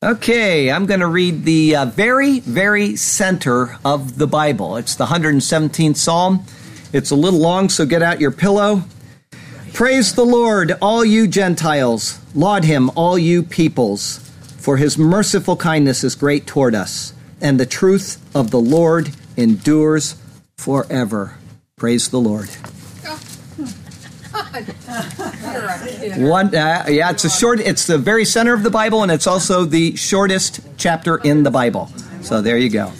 Okay, I'm going to read the uh, very, very center of the Bible. It's the 117th Psalm. It's a little long, so get out your pillow. Praise the Lord, all you Gentiles. Laud him, all you peoples. For his merciful kindness is great toward us, and the truth of the Lord endures forever. Praise the Lord. One, uh, yeah, it's a short. It's the very center of the Bible, and it's also the shortest chapter in the Bible. So there you go.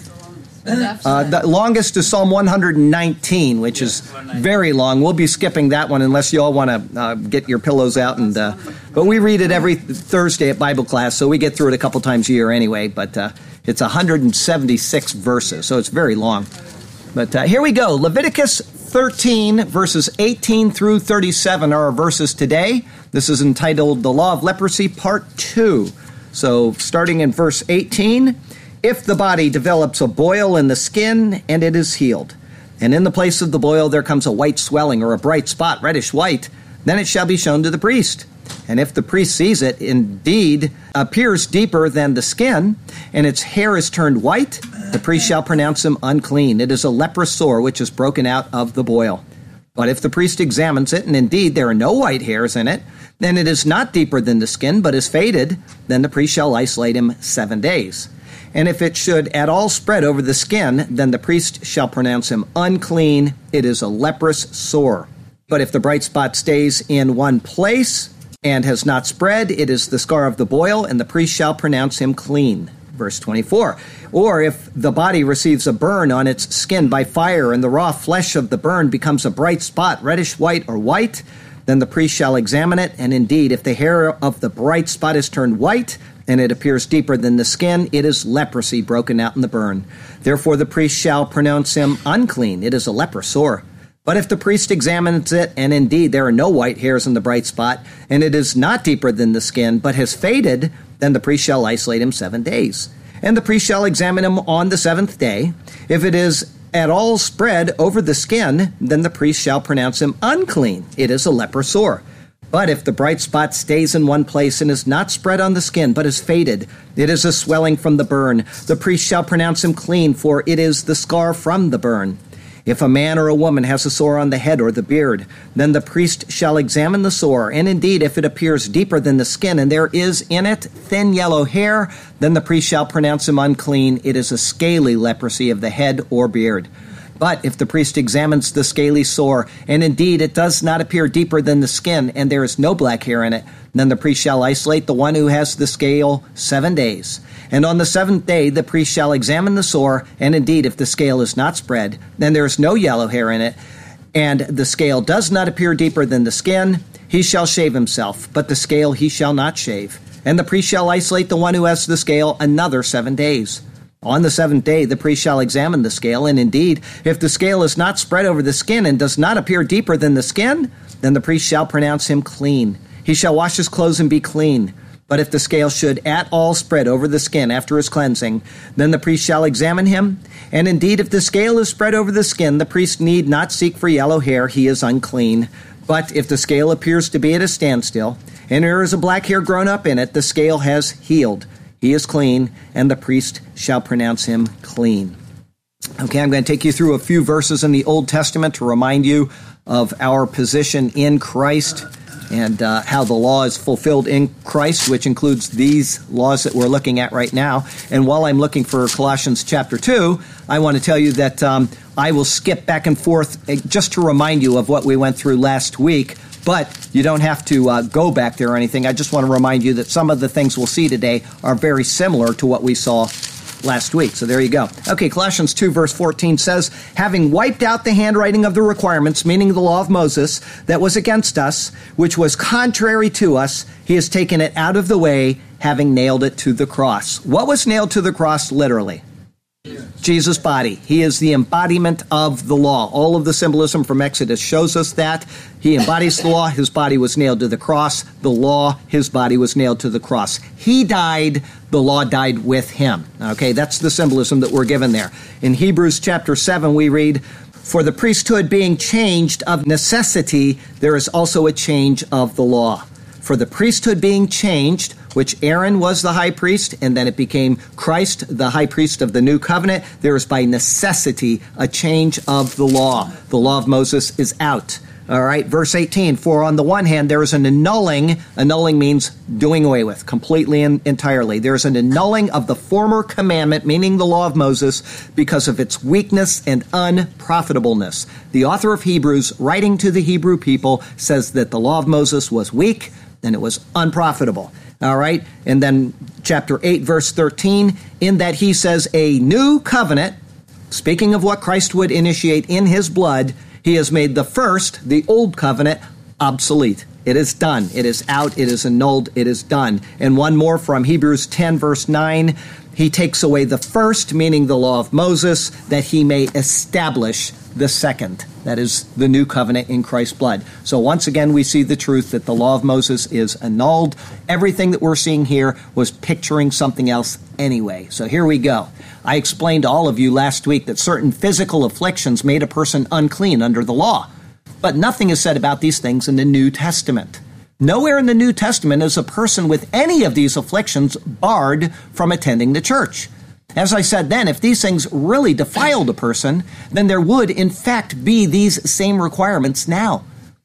Uh, the longest is Psalm 119, which is very long. We'll be skipping that one unless you all want to uh, get your pillows out. And uh, but we read it every Thursday at Bible class, so we get through it a couple times a year anyway. But uh, it's 176 verses, so it's very long. But uh, here we go. Leviticus 13, verses 18 through 37 are our verses today. This is entitled The Law of Leprosy, Part 2. So, starting in verse 18 If the body develops a boil in the skin and it is healed, and in the place of the boil there comes a white swelling or a bright spot, reddish white, then it shall be shown to the priest. And if the priest sees it indeed appears deeper than the skin, and its hair is turned white, the priest shall pronounce him unclean. It is a leprous sore which is broken out of the boil. But if the priest examines it, and indeed there are no white hairs in it, then it is not deeper than the skin, but is faded, then the priest shall isolate him seven days. And if it should at all spread over the skin, then the priest shall pronounce him unclean. It is a leprous sore. But if the bright spot stays in one place and has not spread, it is the scar of the boil, and the priest shall pronounce him clean. Verse 24. Or if the body receives a burn on its skin by fire, and the raw flesh of the burn becomes a bright spot, reddish white or white, then the priest shall examine it, and indeed, if the hair of the bright spot is turned white, and it appears deeper than the skin, it is leprosy broken out in the burn. Therefore, the priest shall pronounce him unclean. It is a leper sore. But if the priest examines it, and indeed there are no white hairs in the bright spot, and it is not deeper than the skin, but has faded, then the priest shall isolate him seven days. And the priest shall examine him on the seventh day. If it is at all spread over the skin, then the priest shall pronounce him unclean. It is a leper sore. But if the bright spot stays in one place and is not spread on the skin, but is faded, it is a swelling from the burn. The priest shall pronounce him clean, for it is the scar from the burn. If a man or a woman has a sore on the head or the beard, then the priest shall examine the sore, and indeed, if it appears deeper than the skin, and there is in it thin yellow hair, then the priest shall pronounce him unclean. It is a scaly leprosy of the head or beard. But if the priest examines the scaly sore, and indeed it does not appear deeper than the skin, and there is no black hair in it, then the priest shall isolate the one who has the scale seven days. And on the seventh day, the priest shall examine the sore, and indeed, if the scale is not spread, then there is no yellow hair in it, and the scale does not appear deeper than the skin, he shall shave himself, but the scale he shall not shave. And the priest shall isolate the one who has the scale another seven days. On the seventh day, the priest shall examine the scale, and indeed, if the scale is not spread over the skin and does not appear deeper than the skin, then the priest shall pronounce him clean. He shall wash his clothes and be clean. But if the scale should at all spread over the skin after his cleansing, then the priest shall examine him. And indeed, if the scale is spread over the skin, the priest need not seek for yellow hair, he is unclean. But if the scale appears to be at a standstill, and there is a black hair grown up in it, the scale has healed. He is clean, and the priest shall pronounce him clean. Okay, I'm going to take you through a few verses in the Old Testament to remind you of our position in Christ and uh, how the law is fulfilled in Christ, which includes these laws that we're looking at right now. And while I'm looking for Colossians chapter 2, I want to tell you that um, I will skip back and forth uh, just to remind you of what we went through last week. But you don't have to uh, go back there or anything. I just want to remind you that some of the things we'll see today are very similar to what we saw last week. So there you go. Okay, Colossians 2, verse 14 says, Having wiped out the handwriting of the requirements, meaning the law of Moses, that was against us, which was contrary to us, he has taken it out of the way, having nailed it to the cross. What was nailed to the cross literally? Jesus' body. He is the embodiment of the law. All of the symbolism from Exodus shows us that. He embodies the law. His body was nailed to the cross. The law, his body was nailed to the cross. He died. The law died with him. Okay, that's the symbolism that we're given there. In Hebrews chapter 7, we read, For the priesthood being changed of necessity, there is also a change of the law. For the priesthood being changed, which Aaron was the high priest, and then it became Christ, the high priest of the new covenant. There is by necessity a change of the law. The law of Moses is out. All right, verse 18. For on the one hand, there is an annulling. Annulling means doing away with completely and entirely. There is an annulling of the former commandment, meaning the law of Moses, because of its weakness and unprofitableness. The author of Hebrews, writing to the Hebrew people, says that the law of Moses was weak and it was unprofitable. All right. And then chapter 8, verse 13, in that he says, a new covenant, speaking of what Christ would initiate in his blood, he has made the first, the old covenant, obsolete. It is done. It is out. It is annulled. It is done. And one more from Hebrews 10, verse 9. He takes away the first, meaning the law of Moses, that he may establish the second. That is the new covenant in Christ's blood. So once again, we see the truth that the law of Moses is annulled. Everything that we're seeing here was picturing something else anyway. So here we go. I explained to all of you last week that certain physical afflictions made a person unclean under the law. But nothing is said about these things in the New Testament. Nowhere in the New Testament is a person with any of these afflictions barred from attending the church. As I said then, if these things really defiled a person, then there would, in fact, be these same requirements now.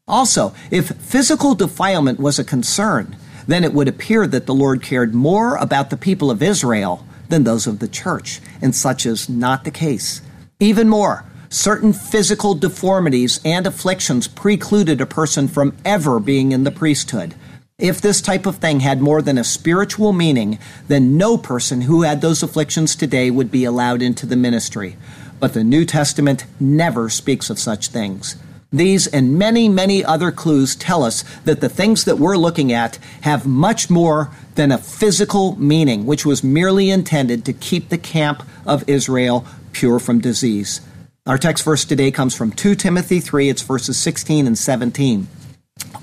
Also, if physical defilement was a concern, then it would appear that the Lord cared more about the people of Israel than those of the church, and such is not the case. Even more, certain physical deformities and afflictions precluded a person from ever being in the priesthood. If this type of thing had more than a spiritual meaning, then no person who had those afflictions today would be allowed into the ministry. But the New Testament never speaks of such things. These and many, many other clues tell us that the things that we're looking at have much more than a physical meaning, which was merely intended to keep the camp of Israel pure from disease. Our text verse today comes from 2 Timothy 3, it's verses 16 and 17.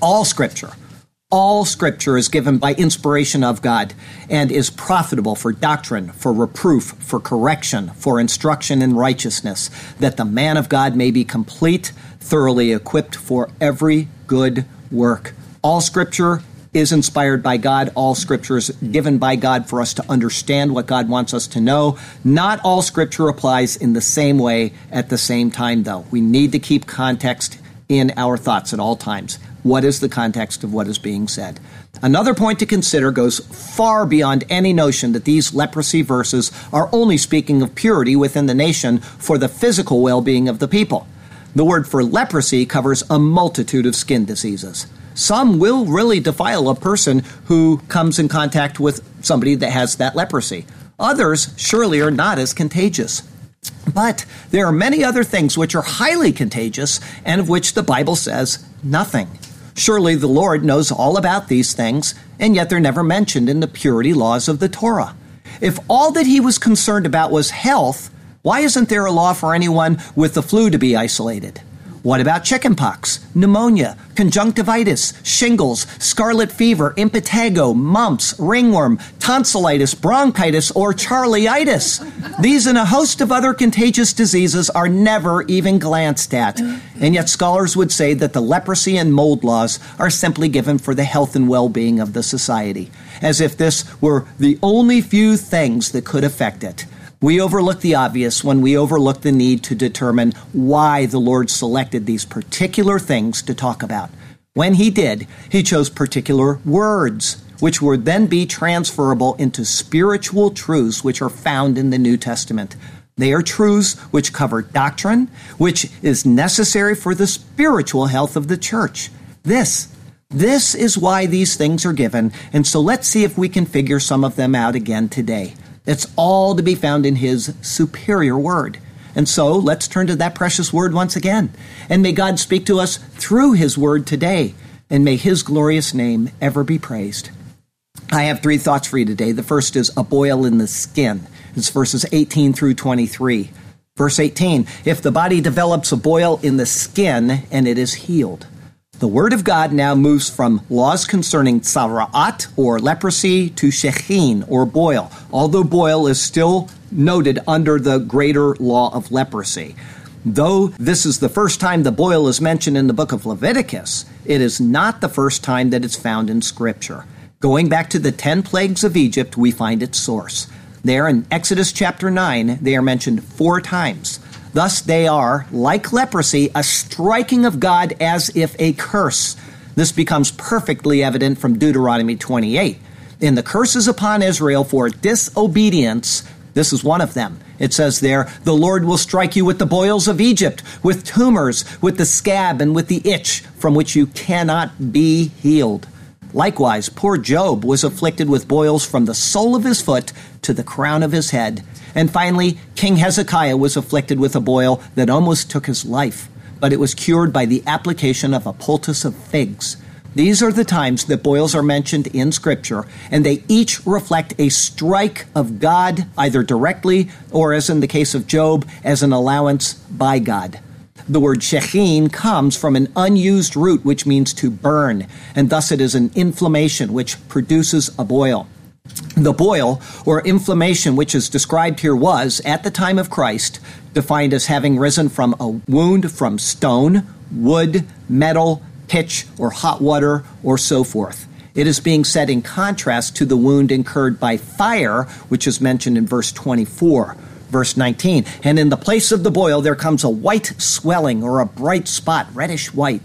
All scripture all scripture is given by inspiration of God and is profitable for doctrine, for reproof, for correction, for instruction in righteousness, that the man of God may be complete, thoroughly equipped for every good work. All scripture is inspired by God. All scripture is given by God for us to understand what God wants us to know. Not all scripture applies in the same way at the same time, though. We need to keep context in our thoughts at all times. What is the context of what is being said? Another point to consider goes far beyond any notion that these leprosy verses are only speaking of purity within the nation for the physical well being of the people. The word for leprosy covers a multitude of skin diseases. Some will really defile a person who comes in contact with somebody that has that leprosy. Others surely are not as contagious. But there are many other things which are highly contagious and of which the Bible says nothing. Surely the Lord knows all about these things, and yet they're never mentioned in the purity laws of the Torah. If all that he was concerned about was health, why isn't there a law for anyone with the flu to be isolated? What about chickenpox, pneumonia, conjunctivitis, shingles, scarlet fever, impetigo, mumps, ringworm, tonsillitis, bronchitis, or charleitis? These and a host of other contagious diseases are never even glanced at. And yet scholars would say that the leprosy and mold laws are simply given for the health and well-being of the society, as if this were the only few things that could affect it. We overlook the obvious when we overlook the need to determine why the Lord selected these particular things to talk about. When He did, He chose particular words, which would then be transferable into spiritual truths which are found in the New Testament. They are truths which cover doctrine, which is necessary for the spiritual health of the church. This this is why these things are given, and so let's see if we can figure some of them out again today. It's all to be found in His superior word. And so let's turn to that precious word once again. And may God speak to us through His word today. And may His glorious name ever be praised. I have three thoughts for you today. The first is a boil in the skin. It's verses 18 through 23. Verse 18 If the body develops a boil in the skin and it is healed. The Word of God now moves from laws concerning tzara'at, or leprosy, to shechin, or boil, although boil is still noted under the greater law of leprosy. Though this is the first time the boil is mentioned in the book of Leviticus, it is not the first time that it's found in Scripture. Going back to the ten plagues of Egypt, we find its source. There in Exodus chapter 9, they are mentioned four times. Thus, they are, like leprosy, a striking of God as if a curse. This becomes perfectly evident from Deuteronomy 28. In the curses upon Israel for disobedience, this is one of them. It says there, The Lord will strike you with the boils of Egypt, with tumors, with the scab, and with the itch, from which you cannot be healed. Likewise, poor Job was afflicted with boils from the sole of his foot to the crown of his head. And finally, King Hezekiah was afflicted with a boil that almost took his life, but it was cured by the application of a poultice of figs. These are the times that boils are mentioned in Scripture, and they each reflect a strike of God, either directly or, as in the case of Job, as an allowance by God. The word shechin comes from an unused root which means to burn, and thus it is an inflammation which produces a boil. The boil, or inflammation, which is described here, was, at the time of Christ, defined as having risen from a wound from stone, wood, metal, pitch, or hot water, or so forth. It is being said in contrast to the wound incurred by fire, which is mentioned in verse 24. Verse 19, and in the place of the boil there comes a white swelling or a bright spot, reddish white.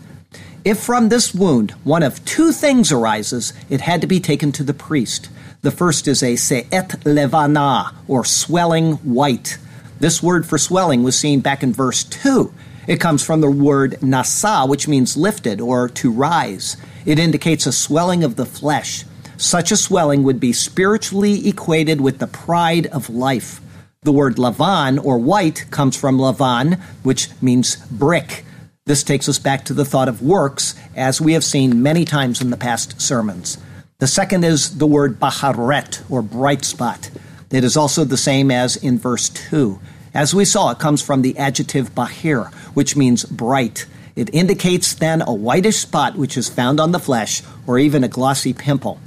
If from this wound one of two things arises, it had to be taken to the priest. The first is a se'et levana, or swelling white. This word for swelling was seen back in verse 2. It comes from the word nasa, which means lifted or to rise. It indicates a swelling of the flesh. Such a swelling would be spiritually equated with the pride of life. The word lavan or white comes from lavan, which means brick. This takes us back to the thought of works, as we have seen many times in the past sermons. The second is the word baharet or bright spot. It is also the same as in verse 2. As we saw, it comes from the adjective bahir, which means bright. It indicates then a whitish spot which is found on the flesh or even a glossy pimple.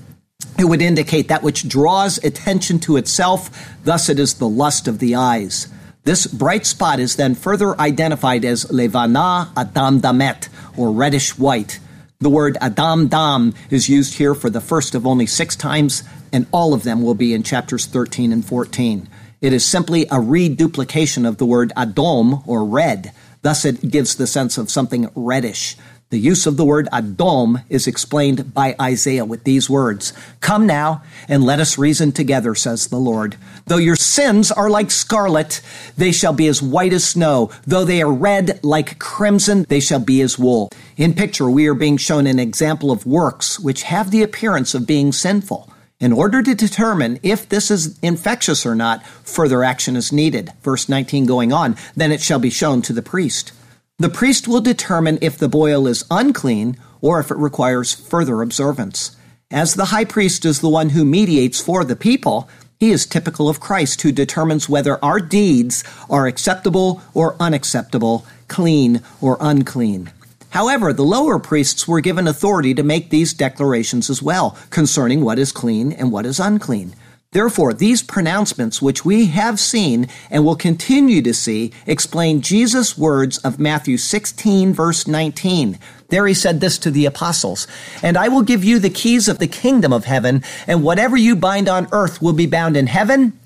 It would indicate that which draws attention to itself, thus, it is the lust of the eyes. This bright spot is then further identified as levana adam damet, or reddish white. The word adam dam is used here for the first of only six times, and all of them will be in chapters 13 and 14. It is simply a reduplication of the word adom or red. Thus, it gives the sense of something reddish. The use of the word adom is explained by Isaiah with these words Come now and let us reason together, says the Lord. Though your sins are like scarlet, they shall be as white as snow. Though they are red like crimson, they shall be as wool. In picture, we are being shown an example of works which have the appearance of being sinful. In order to determine if this is infectious or not, further action is needed. Verse 19 going on, then it shall be shown to the priest. The priest will determine if the boil is unclean or if it requires further observance. As the high priest is the one who mediates for the people, he is typical of Christ who determines whether our deeds are acceptable or unacceptable, clean or unclean. However, the lower priests were given authority to make these declarations as well concerning what is clean and what is unclean. Therefore, these pronouncements, which we have seen and will continue to see, explain Jesus' words of Matthew 16, verse 19. There he said this to the apostles And I will give you the keys of the kingdom of heaven, and whatever you bind on earth will be bound in heaven,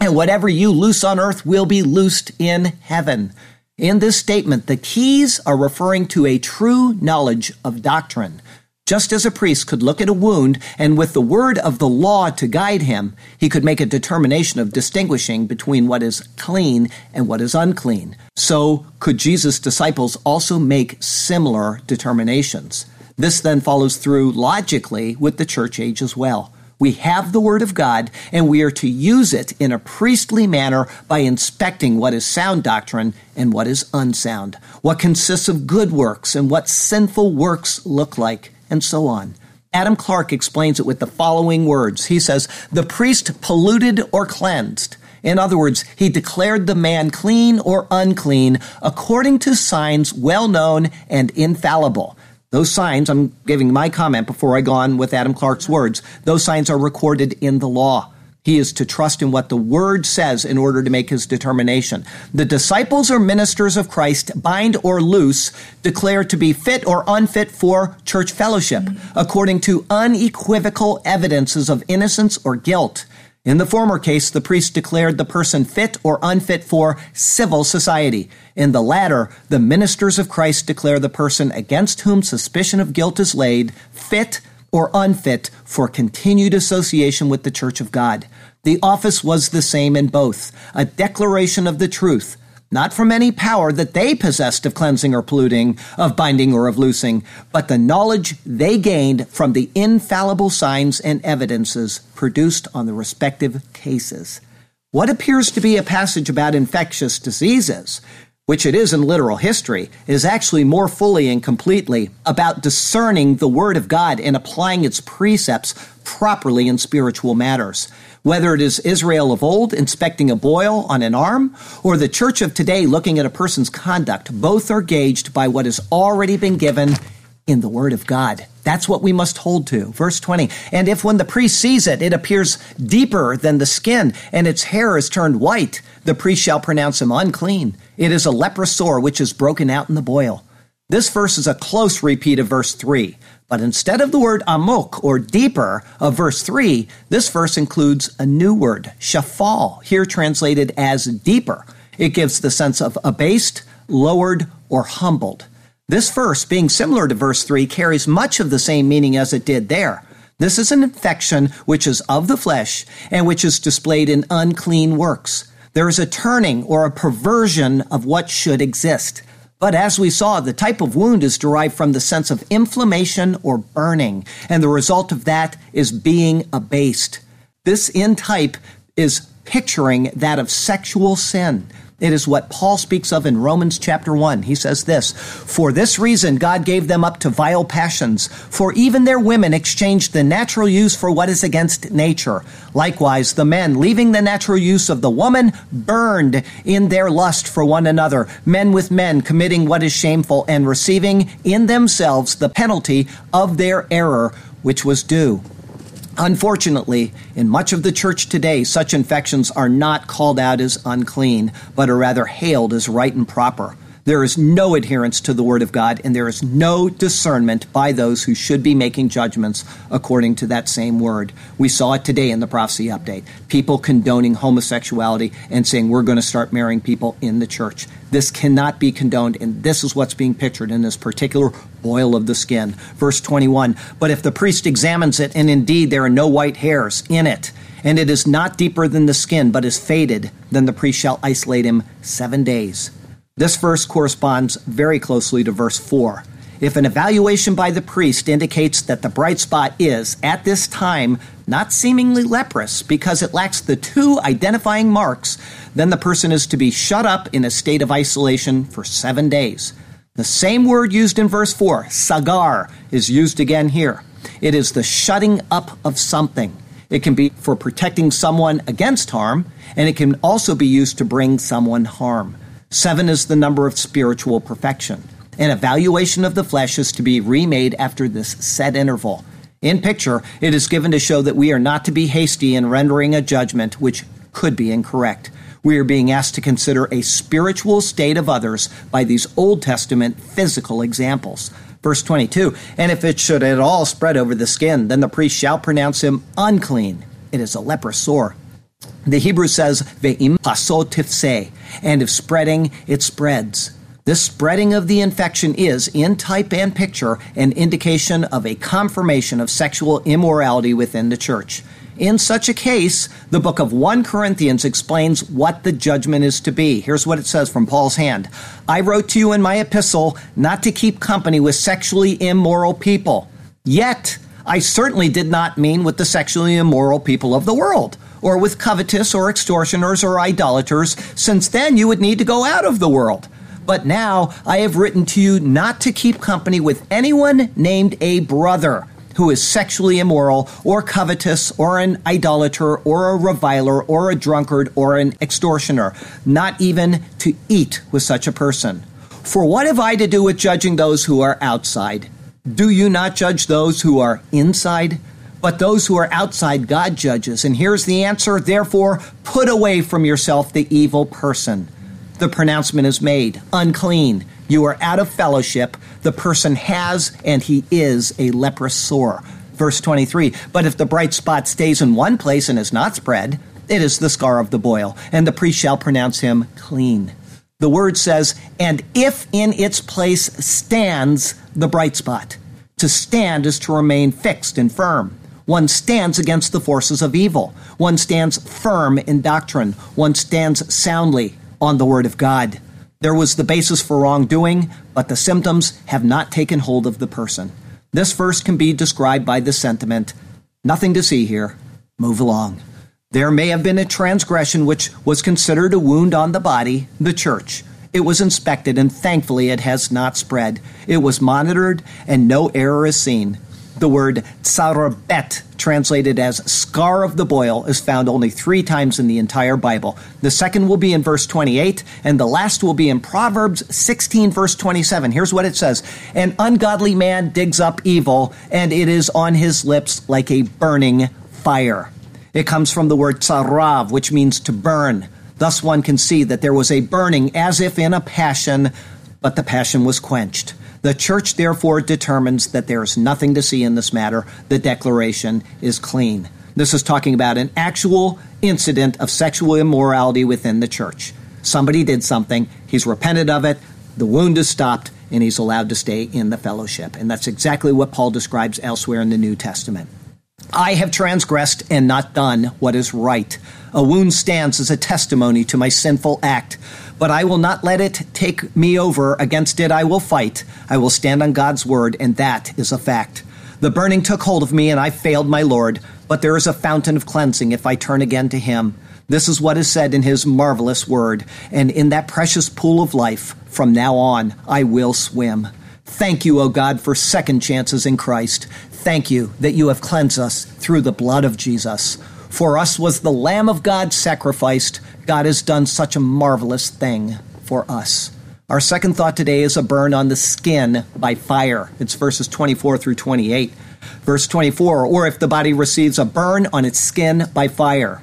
and whatever you loose on earth will be loosed in heaven. In this statement, the keys are referring to a true knowledge of doctrine. Just as a priest could look at a wound and with the word of the law to guide him, he could make a determination of distinguishing between what is clean and what is unclean. So could Jesus' disciples also make similar determinations. This then follows through logically with the church age as well. We have the Word of God, and we are to use it in a priestly manner by inspecting what is sound doctrine and what is unsound, what consists of good works and what sinful works look like, and so on. Adam Clarke explains it with the following words. He says, The priest polluted or cleansed. In other words, he declared the man clean or unclean according to signs well known and infallible. Those signs, I'm giving my comment before I go on with Adam Clarke's words, those signs are recorded in the law. He is to trust in what the word says in order to make his determination. The disciples or ministers of Christ, bind or loose, declare to be fit or unfit for church fellowship, according to unequivocal evidences of innocence or guilt. In the former case, the priest declared the person fit or unfit for civil society. In the latter, the ministers of Christ declare the person against whom suspicion of guilt is laid fit or unfit for continued association with the church of God. The office was the same in both, a declaration of the truth, not from any power that they possessed of cleansing or polluting, of binding or of loosing, but the knowledge they gained from the infallible signs and evidences produced on the respective cases. What appears to be a passage about infectious diseases, which it is in literal history, is actually more fully and completely about discerning the Word of God and applying its precepts properly in spiritual matters. Whether it is Israel of old inspecting a boil on an arm, or the church of today looking at a person's conduct, both are gauged by what has already been given in the Word of God. That's what we must hold to. Verse 20. And if when the priest sees it, it appears deeper than the skin, and its hair is turned white, the priest shall pronounce him unclean. It is a leprous sore which is broken out in the boil. This verse is a close repeat of verse 3. But instead of the word amok or deeper of verse 3, this verse includes a new word, shafal, here translated as deeper. It gives the sense of abased, lowered, or humbled. This verse, being similar to verse 3, carries much of the same meaning as it did there. This is an infection which is of the flesh and which is displayed in unclean works. There is a turning or a perversion of what should exist. But as we saw, the type of wound is derived from the sense of inflammation or burning, and the result of that is being abased. This in type is picturing that of sexual sin. It is what Paul speaks of in Romans chapter 1. He says this For this reason, God gave them up to vile passions, for even their women exchanged the natural use for what is against nature. Likewise, the men, leaving the natural use of the woman, burned in their lust for one another, men with men committing what is shameful and receiving in themselves the penalty of their error, which was due. Unfortunately, in much of the church today, such infections are not called out as unclean, but are rather hailed as right and proper. There is no adherence to the Word of God, and there is no discernment by those who should be making judgments according to that same Word. We saw it today in the prophecy update. People condoning homosexuality and saying we're going to start marrying people in the church. This cannot be condoned, and this is what's being pictured in this particular boil of the skin. Verse 21 But if the priest examines it, and indeed there are no white hairs in it, and it is not deeper than the skin, but is faded, then the priest shall isolate him seven days. This verse corresponds very closely to verse 4. If an evaluation by the priest indicates that the bright spot is, at this time, not seemingly leprous because it lacks the two identifying marks, then the person is to be shut up in a state of isolation for seven days. The same word used in verse 4, sagar, is used again here. It is the shutting up of something. It can be for protecting someone against harm, and it can also be used to bring someone harm. Seven is the number of spiritual perfection. An evaluation of the flesh is to be remade after this set interval. In picture, it is given to show that we are not to be hasty in rendering a judgment which could be incorrect. We are being asked to consider a spiritual state of others by these Old Testament physical examples. Verse 22 And if it should at all spread over the skin, then the priest shall pronounce him unclean. It is a leprous sore. The Hebrew says, Ve'im pasotifse, and if spreading, it spreads. This spreading of the infection is, in type and picture, an indication of a confirmation of sexual immorality within the church. In such a case, the book of 1 Corinthians explains what the judgment is to be. Here's what it says from Paul's hand I wrote to you in my epistle not to keep company with sexually immoral people. Yet, I certainly did not mean with the sexually immoral people of the world or with covetous or extortioners or idolaters, since then you would need to go out of the world. But now I have written to you not to keep company with anyone named a brother who is sexually immoral or covetous or an idolater or a reviler or a drunkard or an extortioner, not even to eat with such a person. For what have I to do with judging those who are outside? Do you not judge those who are inside? But those who are outside, God judges. And here's the answer Therefore, put away from yourself the evil person. The pronouncement is made unclean. You are out of fellowship. The person has and he is a leprous sore. Verse 23 But if the bright spot stays in one place and is not spread, it is the scar of the boil, and the priest shall pronounce him clean. The word says, and if in its place stands the bright spot. To stand is to remain fixed and firm. One stands against the forces of evil. One stands firm in doctrine. One stands soundly on the Word of God. There was the basis for wrongdoing, but the symptoms have not taken hold of the person. This verse can be described by the sentiment nothing to see here, move along. There may have been a transgression which was considered a wound on the body, the church. It was inspected, and thankfully it has not spread. It was monitored, and no error is seen. The word tsarabet, translated as scar of the boil, is found only three times in the entire Bible. The second will be in verse 28, and the last will be in Proverbs 16, verse 27. Here's what it says An ungodly man digs up evil, and it is on his lips like a burning fire. It comes from the word tsarav, which means to burn. Thus, one can see that there was a burning as if in a passion, but the passion was quenched. The church therefore determines that there is nothing to see in this matter. The declaration is clean. This is talking about an actual incident of sexual immorality within the church. Somebody did something, he's repented of it, the wound is stopped, and he's allowed to stay in the fellowship. And that's exactly what Paul describes elsewhere in the New Testament. I have transgressed and not done what is right. A wound stands as a testimony to my sinful act but I will not let it take me over. Against it I will fight. I will stand on God's word, and that is a fact. The burning took hold of me, and I failed my Lord, but there is a fountain of cleansing if I turn again to him. This is what is said in his marvelous word, and in that precious pool of life, from now on, I will swim. Thank you, O God, for second chances in Christ. Thank you that you have cleansed us through the blood of Jesus. For us was the Lamb of God sacrificed God has done such a marvelous thing for us. Our second thought today is a burn on the skin by fire. It's verses 24 through 28. Verse 24, or if the body receives a burn on its skin by fire.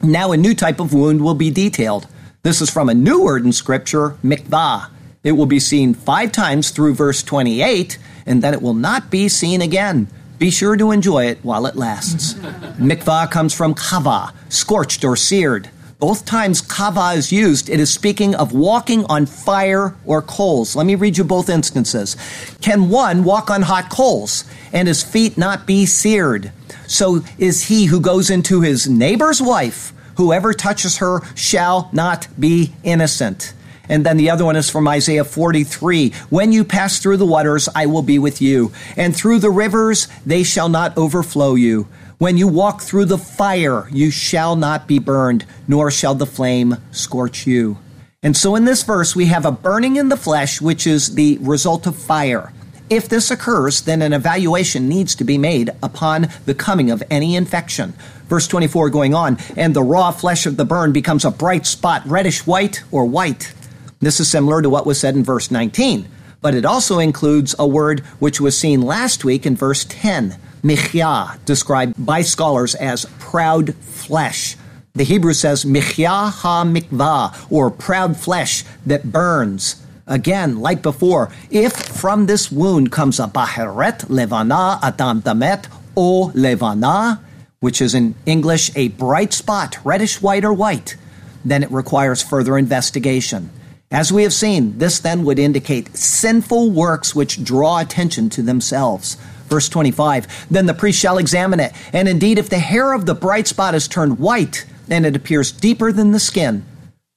Now, a new type of wound will be detailed. This is from a new word in Scripture, mikvah. It will be seen five times through verse 28, and then it will not be seen again. Be sure to enjoy it while it lasts. mikvah comes from kava, scorched or seared. Both times kava is used, it is speaking of walking on fire or coals. Let me read you both instances. Can one walk on hot coals and his feet not be seared? So is he who goes into his neighbor's wife. Whoever touches her shall not be innocent. And then the other one is from Isaiah 43. When you pass through the waters, I will be with you. And through the rivers, they shall not overflow you. When you walk through the fire, you shall not be burned, nor shall the flame scorch you. And so in this verse, we have a burning in the flesh, which is the result of fire. If this occurs, then an evaluation needs to be made upon the coming of any infection. Verse 24 going on, and the raw flesh of the burn becomes a bright spot, reddish white or white. This is similar to what was said in verse 19, but it also includes a word which was seen last week in verse 10 Michya, described by scholars as proud flesh. The Hebrew says Michya ha mikvah, or proud flesh that burns. Again, like before, if from this wound comes a baheret levana adam damet o levana, which is in English a bright spot, reddish white or white, then it requires further investigation. As we have seen, this then would indicate sinful works which draw attention to themselves. Verse 25 Then the priest shall examine it, and indeed, if the hair of the bright spot is turned white, and it appears deeper than the skin,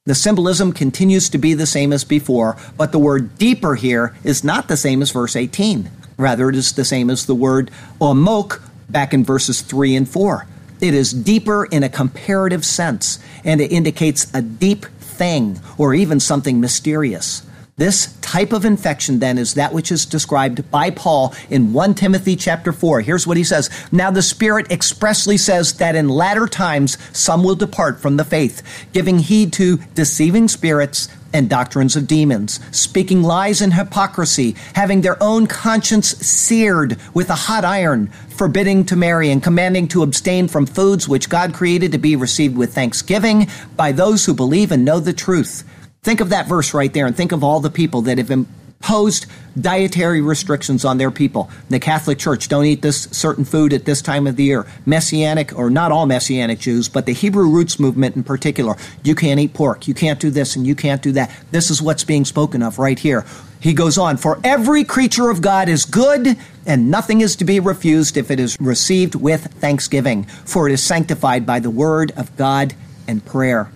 the symbolism continues to be the same as before, but the word deeper here is not the same as verse 18. Rather, it is the same as the word omok back in verses 3 and 4. It is deeper in a comparative sense, and it indicates a deep thing or even something mysterious. This type of infection then is that which is described by Paul in 1 Timothy chapter 4. Here's what he says. Now the Spirit expressly says that in latter times some will depart from the faith, giving heed to deceiving spirits and doctrines of demons, speaking lies and hypocrisy, having their own conscience seared with a hot iron, forbidding to marry and commanding to abstain from foods which God created to be received with thanksgiving by those who believe and know the truth Think of that verse right there and think of all the people that have imposed dietary restrictions on their people. The Catholic Church, don't eat this certain food at this time of the year. Messianic, or not all Messianic Jews, but the Hebrew roots movement in particular. You can't eat pork. You can't do this and you can't do that. This is what's being spoken of right here. He goes on, for every creature of God is good, and nothing is to be refused if it is received with thanksgiving, for it is sanctified by the word of God and prayer.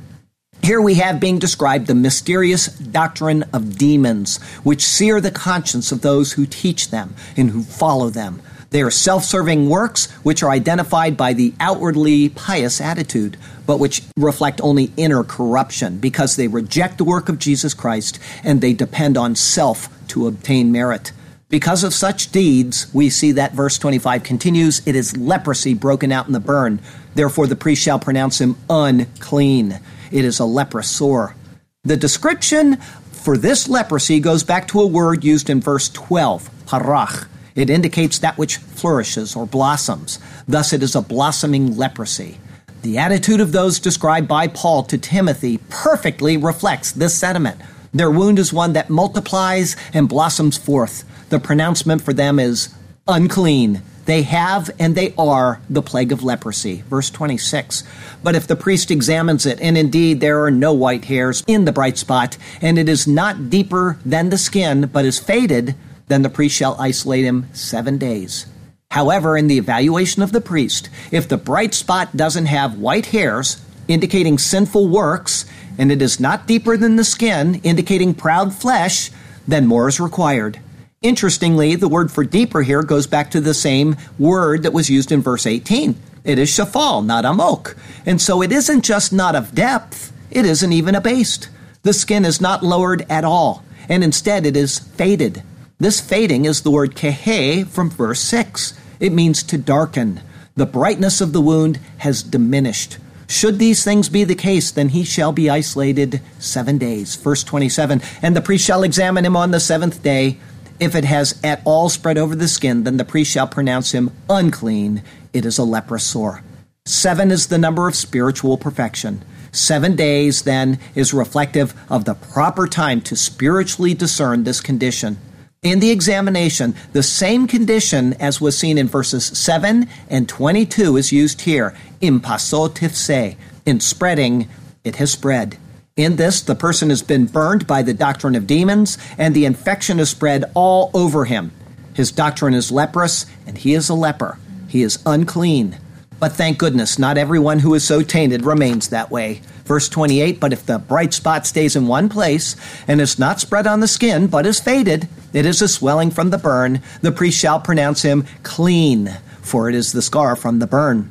Here we have being described the mysterious doctrine of demons, which sear the conscience of those who teach them and who follow them. They are self serving works which are identified by the outwardly pious attitude, but which reflect only inner corruption because they reject the work of Jesus Christ and they depend on self to obtain merit. Because of such deeds, we see that verse 25 continues, it is leprosy broken out in the burn. Therefore, the priest shall pronounce him unclean. It is a leprous sore. The description for this leprosy goes back to a word used in verse 12, parach. It indicates that which flourishes or blossoms. Thus, it is a blossoming leprosy. The attitude of those described by Paul to Timothy perfectly reflects this sentiment. Their wound is one that multiplies and blossoms forth. The pronouncement for them is unclean. They have and they are the plague of leprosy. Verse 26. But if the priest examines it, and indeed there are no white hairs in the bright spot, and it is not deeper than the skin, but is faded, then the priest shall isolate him seven days. However, in the evaluation of the priest, if the bright spot doesn't have white hairs, indicating sinful works, and it is not deeper than the skin, indicating proud flesh, then more is required. Interestingly, the word for deeper here goes back to the same word that was used in verse 18. It is shafal, not amok. And so it isn't just not of depth, it isn't even abased. The skin is not lowered at all, and instead it is faded. This fading is the word kehe from verse 6. It means to darken. The brightness of the wound has diminished. Should these things be the case, then he shall be isolated seven days. Verse 27 And the priest shall examine him on the seventh day. If it has at all spread over the skin, then the priest shall pronounce him unclean. It is a leprous sore. Seven is the number of spiritual perfection. Seven days, then, is reflective of the proper time to spiritually discern this condition. In the examination, the same condition as was seen in verses 7 and 22 is used here. Impaso tifse. In spreading, it has spread. In this, the person has been burned by the doctrine of demons, and the infection is spread all over him. His doctrine is leprous, and he is a leper. He is unclean. But thank goodness, not everyone who is so tainted remains that way. Verse 28 But if the bright spot stays in one place, and is not spread on the skin, but is faded, it is a swelling from the burn, the priest shall pronounce him clean, for it is the scar from the burn.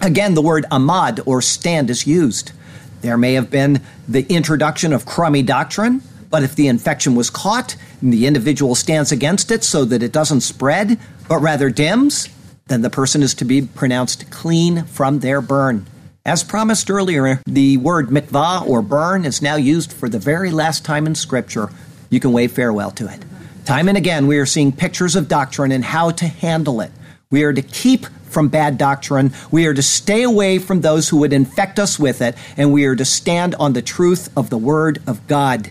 Again, the word amad, or stand, is used. There may have been the introduction of crummy doctrine, but if the infection was caught and the individual stands against it so that it doesn't spread, but rather dims, then the person is to be pronounced clean from their burn. As promised earlier, the word mikvah or burn is now used for the very last time in Scripture. You can wave farewell to it. Time and again, we are seeing pictures of doctrine and how to handle it. We are to keep from bad doctrine. We are to stay away from those who would infect us with it, and we are to stand on the truth of the Word of God.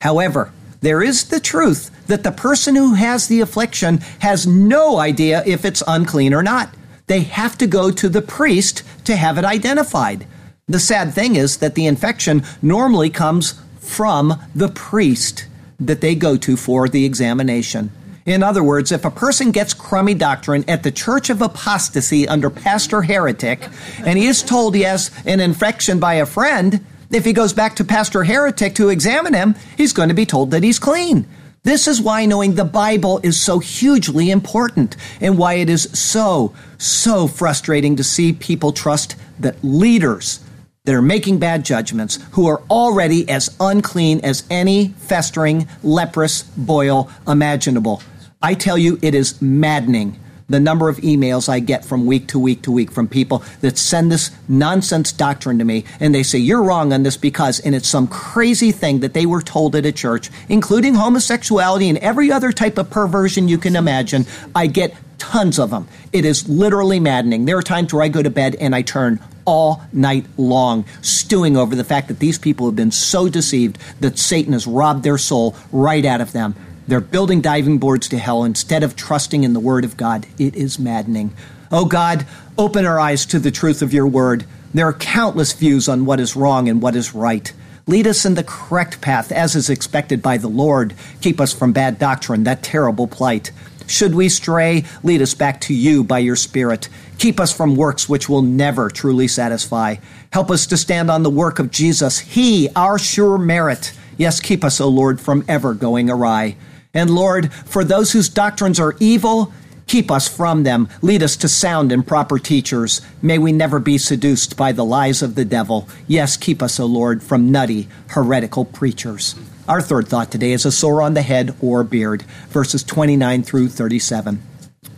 However, there is the truth that the person who has the affliction has no idea if it's unclean or not. They have to go to the priest to have it identified. The sad thing is that the infection normally comes from the priest that they go to for the examination. In other words, if a person gets crummy doctrine at the Church of Apostasy under Pastor Heretic, and he is told he has an infection by a friend, if he goes back to Pastor Heretic to examine him, he's going to be told that he's clean. This is why knowing the Bible is so hugely important and why it is so, so frustrating to see people trust that leaders that are making bad judgments, who are already as unclean as any festering, leprous boil imaginable. I tell you, it is maddening the number of emails I get from week to week to week from people that send this nonsense doctrine to me and they say, You're wrong on this because, and it's some crazy thing that they were told at a church, including homosexuality and every other type of perversion you can imagine. I get tons of them. It is literally maddening. There are times where I go to bed and I turn all night long, stewing over the fact that these people have been so deceived that Satan has robbed their soul right out of them. They're building diving boards to hell instead of trusting in the Word of God. It is maddening. Oh God, open our eyes to the truth of your Word. There are countless views on what is wrong and what is right. Lead us in the correct path as is expected by the Lord. Keep us from bad doctrine, that terrible plight. Should we stray, lead us back to you by your Spirit. Keep us from works which will never truly satisfy. Help us to stand on the work of Jesus, He, our sure merit. Yes, keep us, O Lord, from ever going awry. And Lord, for those whose doctrines are evil, keep us from them. Lead us to sound and proper teachers. May we never be seduced by the lies of the devil. Yes, keep us, O Lord, from nutty, heretical preachers. Our third thought today is a sore on the head or beard, verses 29 through 37.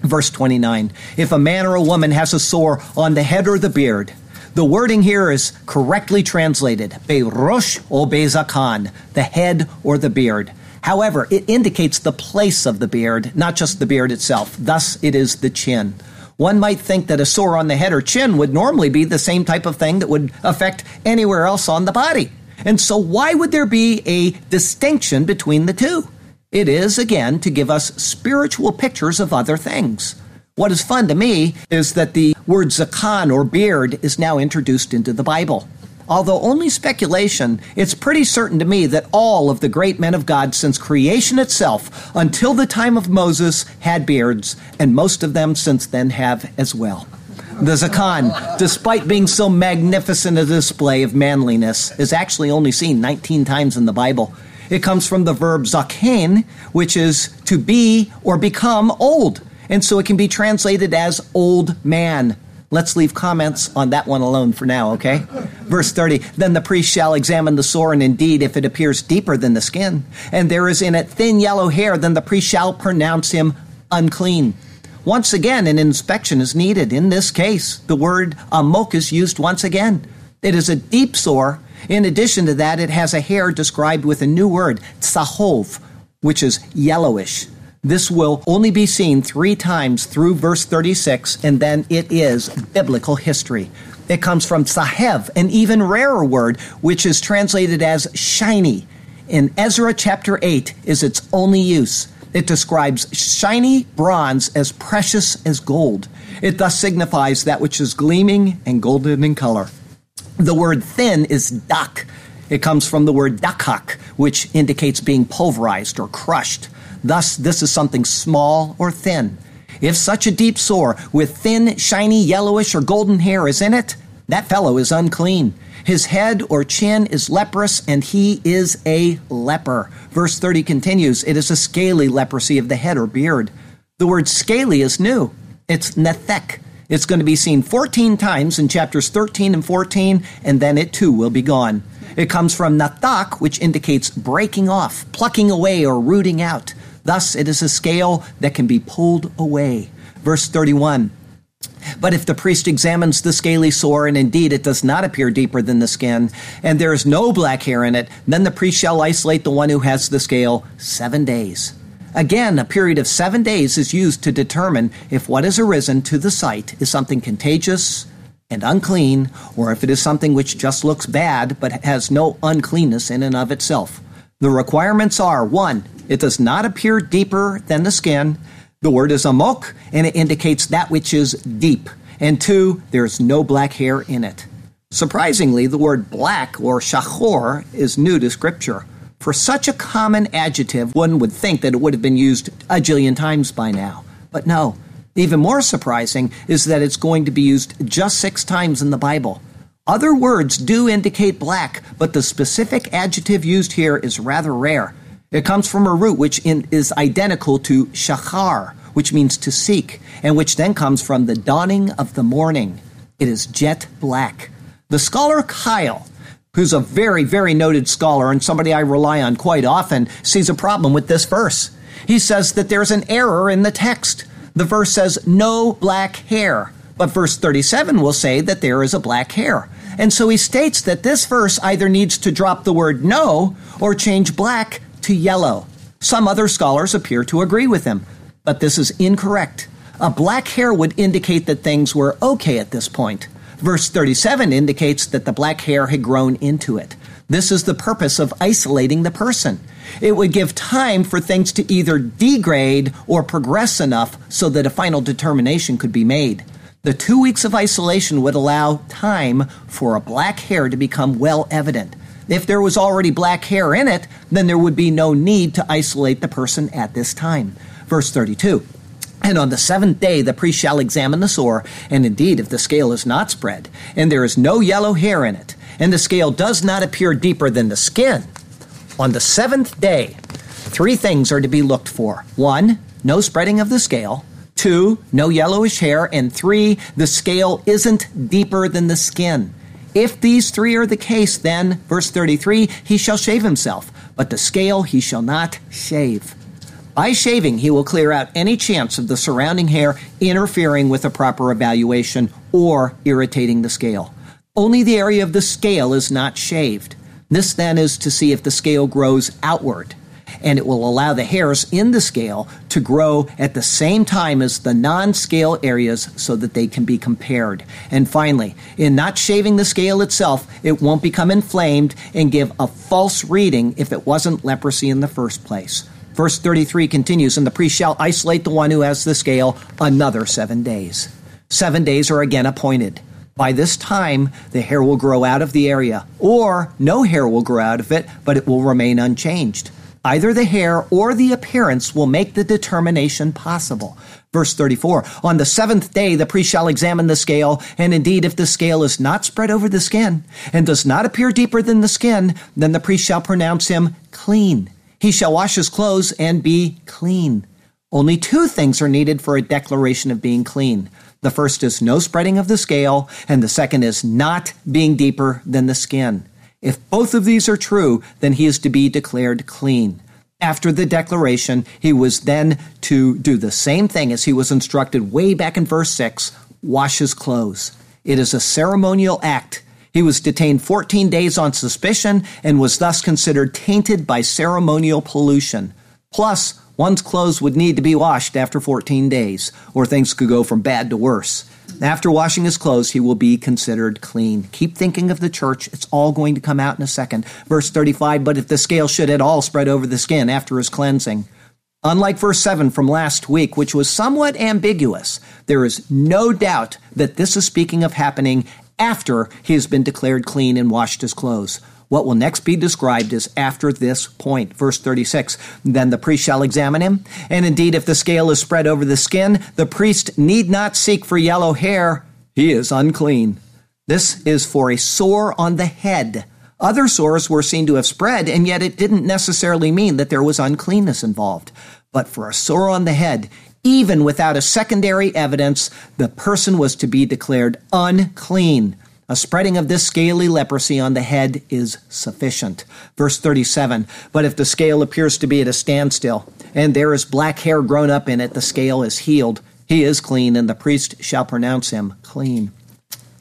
Verse 29 If a man or a woman has a sore on the head or the beard, the wording here is correctly translated, Berosh or Bezakan, the head or the beard. However, it indicates the place of the beard, not just the beard itself. Thus, it is the chin. One might think that a sore on the head or chin would normally be the same type of thing that would affect anywhere else on the body. And so, why would there be a distinction between the two? It is, again, to give us spiritual pictures of other things. What is fun to me is that the word zakan or beard is now introduced into the Bible. Although only speculation, it's pretty certain to me that all of the great men of God since creation itself until the time of Moses had beards, and most of them since then have as well. The Zakan, despite being so magnificent a display of manliness, is actually only seen 19 times in the Bible. It comes from the verb zaken, which is to be or become old. And so it can be translated as old man. Let's leave comments on that one alone for now, okay? Verse 30 Then the priest shall examine the sore, and indeed, if it appears deeper than the skin, and there is in it thin yellow hair, then the priest shall pronounce him unclean. Once again, an inspection is needed. In this case, the word amok is used once again. It is a deep sore. In addition to that, it has a hair described with a new word, tsahov, which is yellowish. This will only be seen three times through verse 36, and then it is biblical history. It comes from sahev, an even rarer word, which is translated as shiny. In Ezra chapter 8 is its only use. It describes shiny bronze as precious as gold. It thus signifies that which is gleaming and golden in color. The word thin is dak. It comes from the word dakak, which indicates being pulverized or crushed. Thus, this is something small or thin. If such a deep sore with thin, shiny, yellowish, or golden hair is in it, that fellow is unclean. His head or chin is leprous, and he is a leper. Verse 30 continues It is a scaly leprosy of the head or beard. The word scaly is new. It's nethek. It's going to be seen 14 times in chapters 13 and 14, and then it too will be gone. It comes from nathak, which indicates breaking off, plucking away, or rooting out. Thus, it is a scale that can be pulled away. Verse 31. But if the priest examines the scaly sore, and indeed it does not appear deeper than the skin, and there is no black hair in it, then the priest shall isolate the one who has the scale seven days. Again, a period of seven days is used to determine if what has arisen to the sight is something contagious and unclean, or if it is something which just looks bad but has no uncleanness in and of itself. The requirements are one, it does not appear deeper than the skin. The word is amok, and it indicates that which is deep. And two, there is no black hair in it. Surprisingly, the word black or shachor is new to Scripture. For such a common adjective, one would think that it would have been used a jillion times by now. But no. Even more surprising is that it's going to be used just six times in the Bible. Other words do indicate black, but the specific adjective used here is rather rare. It comes from a root which in, is identical to shachar, which means to seek, and which then comes from the dawning of the morning. It is jet black. The scholar Keil, who's a very, very noted scholar and somebody I rely on quite often, sees a problem with this verse. He says that there's an error in the text. The verse says, no black hair. But verse 37 will say that there is a black hair. And so he states that this verse either needs to drop the word no or change black to yellow. Some other scholars appear to agree with him, but this is incorrect. A black hair would indicate that things were okay at this point. Verse 37 indicates that the black hair had grown into it. This is the purpose of isolating the person. It would give time for things to either degrade or progress enough so that a final determination could be made. The two weeks of isolation would allow time for a black hair to become well evident. If there was already black hair in it, then there would be no need to isolate the person at this time. Verse 32. And on the seventh day, the priest shall examine the sore, and indeed, if the scale is not spread, and there is no yellow hair in it, and the scale does not appear deeper than the skin, on the seventh day, three things are to be looked for. One, no spreading of the scale. Two, no yellowish hair. And three, the scale isn't deeper than the skin. If these three are the case, then, verse 33, he shall shave himself, but the scale he shall not shave. By shaving, he will clear out any chance of the surrounding hair interfering with a proper evaluation or irritating the scale. Only the area of the scale is not shaved. This then is to see if the scale grows outward and it will allow the hairs in the scale to grow at the same time as the non scale areas so that they can be compared. And finally, in not shaving the scale itself, it won't become inflamed and give a false reading if it wasn't leprosy in the first place. Verse 33 continues, and the priest shall isolate the one who has the scale another seven days. Seven days are again appointed. By this time, the hair will grow out of the area, or no hair will grow out of it, but it will remain unchanged. Either the hair or the appearance will make the determination possible. Verse 34 On the seventh day, the priest shall examine the scale, and indeed, if the scale is not spread over the skin and does not appear deeper than the skin, then the priest shall pronounce him clean. He shall wash his clothes and be clean. Only two things are needed for a declaration of being clean. The first is no spreading of the scale, and the second is not being deeper than the skin. If both of these are true, then he is to be declared clean. After the declaration, he was then to do the same thing as he was instructed way back in verse 6 wash his clothes. It is a ceremonial act. He was detained 14 days on suspicion and was thus considered tainted by ceremonial pollution. Plus, one's clothes would need to be washed after 14 days, or things could go from bad to worse. After washing his clothes, he will be considered clean. Keep thinking of the church. It's all going to come out in a second. Verse 35 But if the scale should at all spread over the skin after his cleansing, Unlike verse 7 from last week, which was somewhat ambiguous, there is no doubt that this is speaking of happening after he has been declared clean and washed his clothes. What will next be described is after this point. Verse 36 Then the priest shall examine him, and indeed, if the scale is spread over the skin, the priest need not seek for yellow hair. He is unclean. This is for a sore on the head. Other sores were seen to have spread, and yet it didn't necessarily mean that there was uncleanness involved. But for a sore on the head, even without a secondary evidence, the person was to be declared unclean. A spreading of this scaly leprosy on the head is sufficient. Verse 37 But if the scale appears to be at a standstill, and there is black hair grown up in it, the scale is healed. He is clean, and the priest shall pronounce him clean.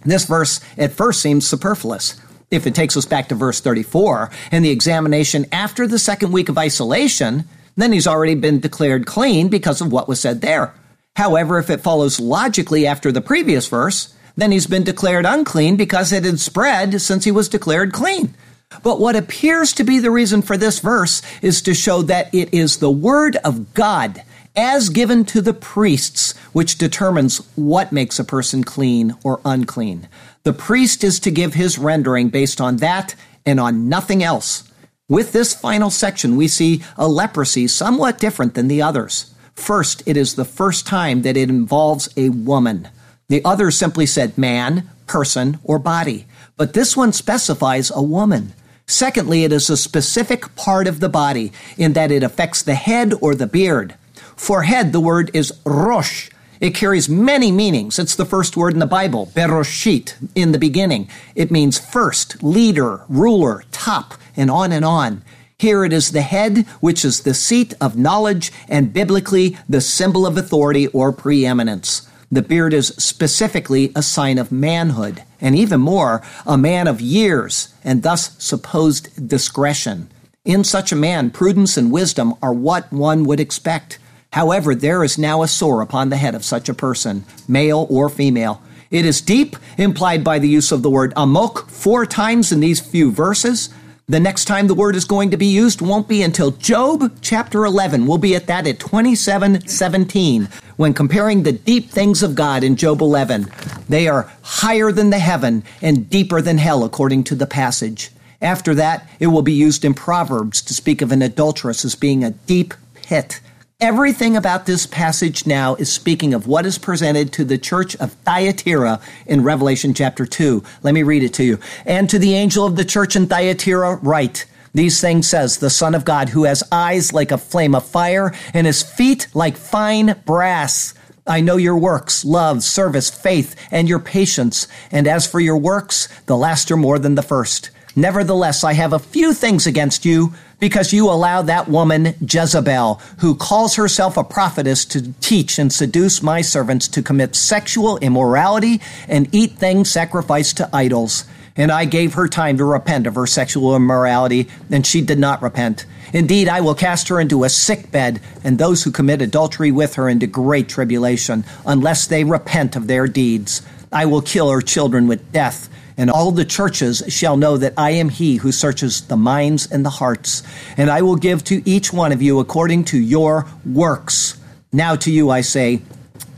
This verse at first seems superfluous. If it takes us back to verse 34 and the examination after the second week of isolation, then he's already been declared clean because of what was said there. However, if it follows logically after the previous verse, then he's been declared unclean because it had spread since he was declared clean. But what appears to be the reason for this verse is to show that it is the word of God as given to the priests which determines what makes a person clean or unclean. The priest is to give his rendering based on that and on nothing else. With this final section, we see a leprosy somewhat different than the others. First, it is the first time that it involves a woman. The other simply said man, person, or body, but this one specifies a woman. Secondly, it is a specific part of the body in that it affects the head or the beard. For head, the word is rosh, It carries many meanings. It's the first word in the Bible, Beroshit, in the beginning. It means first, leader, ruler, top, and on and on. Here it is the head, which is the seat of knowledge and biblically the symbol of authority or preeminence. The beard is specifically a sign of manhood, and even more, a man of years, and thus supposed discretion. In such a man, prudence and wisdom are what one would expect. However, there is now a sore upon the head of such a person, male or female. It is deep, implied by the use of the word amok four times in these few verses. The next time the word is going to be used won't be until Job chapter 11. We'll be at that at 2717 when comparing the deep things of God in Job 11. They are higher than the heaven and deeper than hell, according to the passage. After that, it will be used in Proverbs to speak of an adulteress as being a deep pit. Everything about this passage now is speaking of what is presented to the church of Thyatira in Revelation chapter 2. Let me read it to you. And to the angel of the church in Thyatira, write, these things says the Son of God, who has eyes like a flame of fire and his feet like fine brass. I know your works, love, service, faith, and your patience. And as for your works, the last are more than the first. Nevertheless, I have a few things against you because you allow that woman Jezebel, who calls herself a prophetess, to teach and seduce my servants to commit sexual immorality and eat things sacrificed to idols. And I gave her time to repent of her sexual immorality, and she did not repent. Indeed, I will cast her into a sick bed, and those who commit adultery with her into great tribulation, unless they repent of their deeds. I will kill her children with death and all the churches shall know that I am he who searches the minds and the hearts. And I will give to each one of you according to your works. Now to you I say,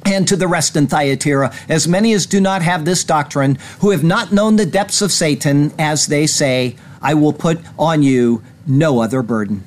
and to the rest in Thyatira, as many as do not have this doctrine, who have not known the depths of Satan, as they say, I will put on you no other burden.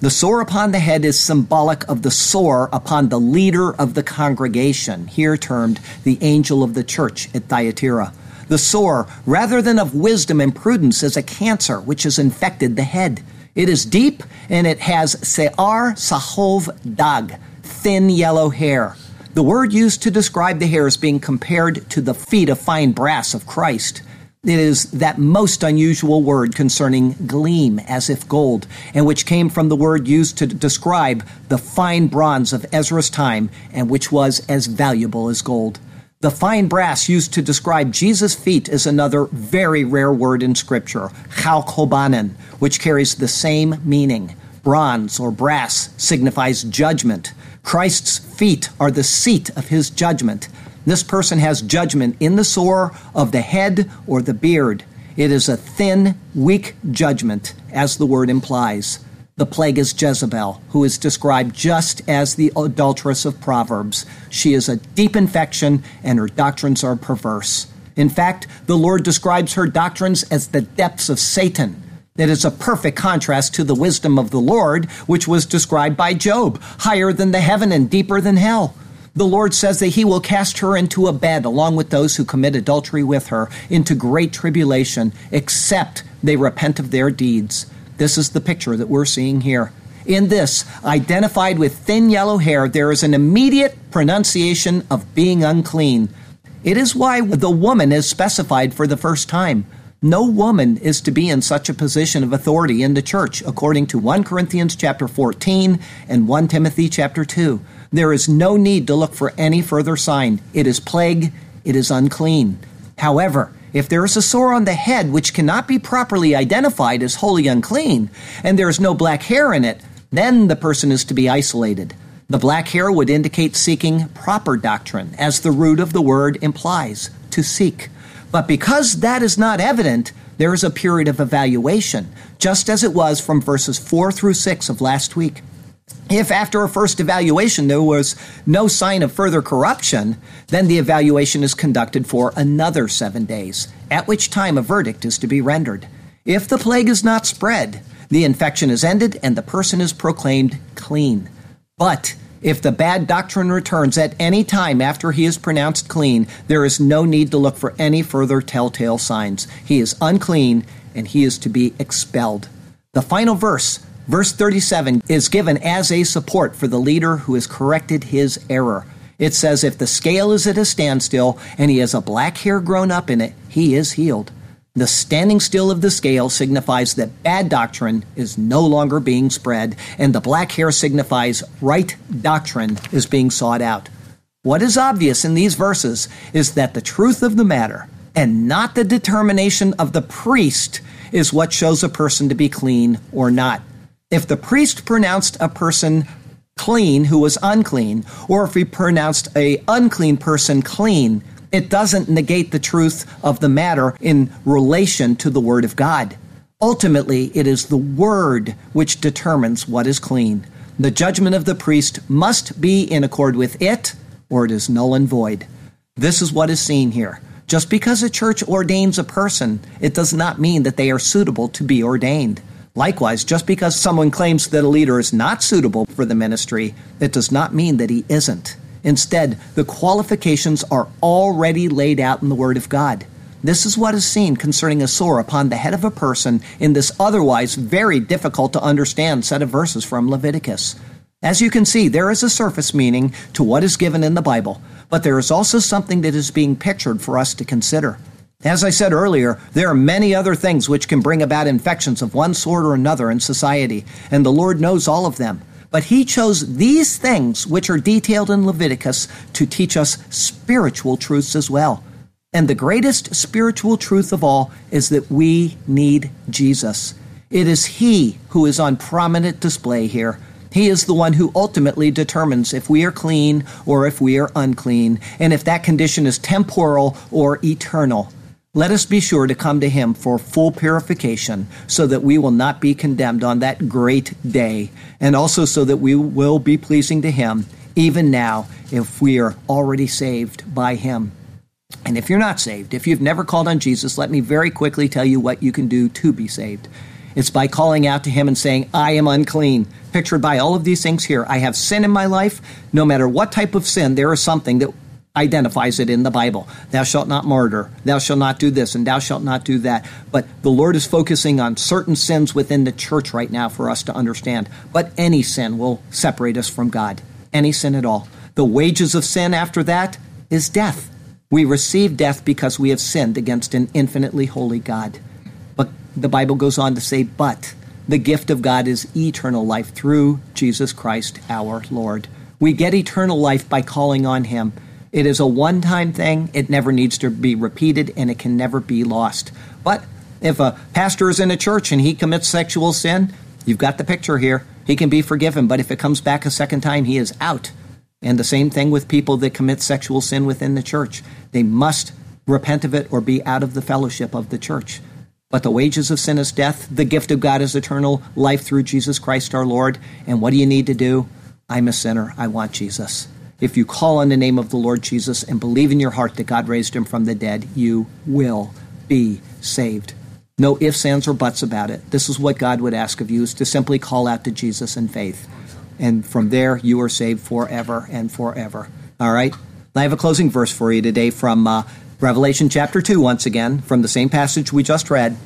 The sore upon the head is symbolic of the sore upon the leader of the congregation, here termed the angel of the church at Thyatira. The sore, rather than of wisdom and prudence, is a cancer which has infected the head. It is deep and it has se'ar sahov dag, thin yellow hair. The word used to describe the hair is being compared to the feet of fine brass of Christ. It is that most unusual word concerning gleam, as if gold, and which came from the word used to describe the fine bronze of Ezra's time, and which was as valuable as gold. The fine brass used to describe Jesus' feet is another very rare word in Scripture, chalkobanen, which carries the same meaning. Bronze or brass signifies judgment. Christ's feet are the seat of his judgment. This person has judgment in the sore of the head or the beard. It is a thin, weak judgment, as the word implies. The plague is Jezebel, who is described just as the adulteress of Proverbs. She is a deep infection, and her doctrines are perverse. In fact, the Lord describes her doctrines as the depths of Satan. That is a perfect contrast to the wisdom of the Lord, which was described by Job, higher than the heaven and deeper than hell. The Lord says that he will cast her into a bed along with those who commit adultery with her into great tribulation, except they repent of their deeds. This is the picture that we're seeing here. In this, identified with thin yellow hair, there is an immediate pronunciation of being unclean. It is why the woman is specified for the first time. No woman is to be in such a position of authority in the church, according to 1 Corinthians chapter 14 and 1 Timothy chapter 2. There is no need to look for any further sign. It is plague, it is unclean. However, if there is a sore on the head which cannot be properly identified as wholly unclean, and there is no black hair in it, then the person is to be isolated. The black hair would indicate seeking proper doctrine, as the root of the word implies, to seek. But because that is not evident, there is a period of evaluation, just as it was from verses 4 through 6 of last week. If after a first evaluation there was no sign of further corruption, then the evaluation is conducted for another seven days, at which time a verdict is to be rendered. If the plague is not spread, the infection is ended and the person is proclaimed clean. But if the bad doctrine returns at any time after he is pronounced clean, there is no need to look for any further telltale signs. He is unclean and he is to be expelled. The final verse Verse 37 is given as a support for the leader who has corrected his error. It says if the scale is at a standstill and he has a black hair grown up in it, he is healed. The standing still of the scale signifies that bad doctrine is no longer being spread, and the black hair signifies right doctrine is being sought out. What is obvious in these verses is that the truth of the matter, and not the determination of the priest, is what shows a person to be clean or not. If the priest pronounced a person clean who was unclean, or if he pronounced a unclean person clean, it doesn't negate the truth of the matter in relation to the Word of God. Ultimately, it is the Word which determines what is clean. The judgment of the priest must be in accord with it, or it is null and void. This is what is seen here. Just because a church ordains a person, it does not mean that they are suitable to be ordained. Likewise, just because someone claims that a leader is not suitable for the ministry, it does not mean that he isn't. Instead, the qualifications are already laid out in the Word of God. This is what is seen concerning a sore upon the head of a person in this otherwise very difficult to understand set of verses from Leviticus. As you can see, there is a surface meaning to what is given in the Bible, but there is also something that is being pictured for us to consider. As I said earlier, there are many other things which can bring about infections of one sort or another in society, and the Lord knows all of them. But he chose these things, which are detailed in Leviticus, to teach us spiritual truths as well. And the greatest spiritual truth of all is that we need Jesus. It is He who is on prominent display here. He is the one who ultimately determines if we are clean or if we are unclean, and if that condition is temporal or eternal. Let us be sure to come to Him for full purification so that we will not be condemned on that great day, and also so that we will be pleasing to Him even now if we are already saved by Him. And if you're not saved, if you've never called on Jesus, let me very quickly tell you what you can do to be saved. It's by calling out to Him and saying, I am unclean. Pictured by all of these things here. I have sin in my life. No matter what type of sin, there is something that identifies it in the Bible. Thou shalt not murder, thou shalt not do this, and thou shalt not do that. But the Lord is focusing on certain sins within the church right now for us to understand. But any sin will separate us from God, any sin at all. The wages of sin after that is death. We receive death because we have sinned against an infinitely holy God. But the Bible goes on to say, but the gift of God is eternal life through Jesus Christ our Lord. We get eternal life by calling on Him it is a one time thing, it never needs to be repeated, and it can never be lost. But if a pastor is in a church and he commits sexual sin, you've got the picture here. He can be forgiven, but if it comes back a second time, he is out. And the same thing with people that commit sexual sin within the church. They must repent of it or be out of the fellowship of the church. But the wages of sin is death. The gift of God is eternal life through Jesus Christ our Lord. And what do you need to do? I'm a sinner. I want Jesus. If you call on the name of the Lord Jesus and believe in your heart that God raised him from the dead, you will be saved. No ifs, ands, or buts about it. This is what God would ask of you is to simply call out to Jesus in faith. And from there, you are saved forever and forever. All right? I have a closing verse for you today from uh, Revelation chapter 2, once again, from the same passage we just read.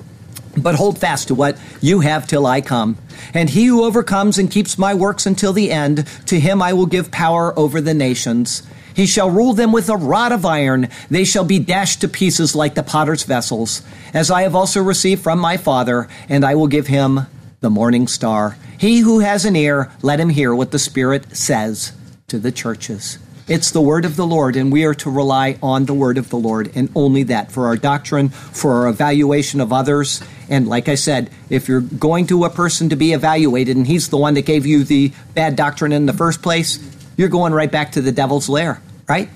But hold fast to what you have till I come. And he who overcomes and keeps my works until the end, to him I will give power over the nations. He shall rule them with a rod of iron. They shall be dashed to pieces like the potter's vessels, as I have also received from my Father, and I will give him the morning star. He who has an ear, let him hear what the Spirit says to the churches. It's the word of the Lord, and we are to rely on the word of the Lord and only that for our doctrine, for our evaluation of others. And like I said, if you're going to a person to be evaluated and he's the one that gave you the bad doctrine in the first place, you're going right back to the devil's lair, right?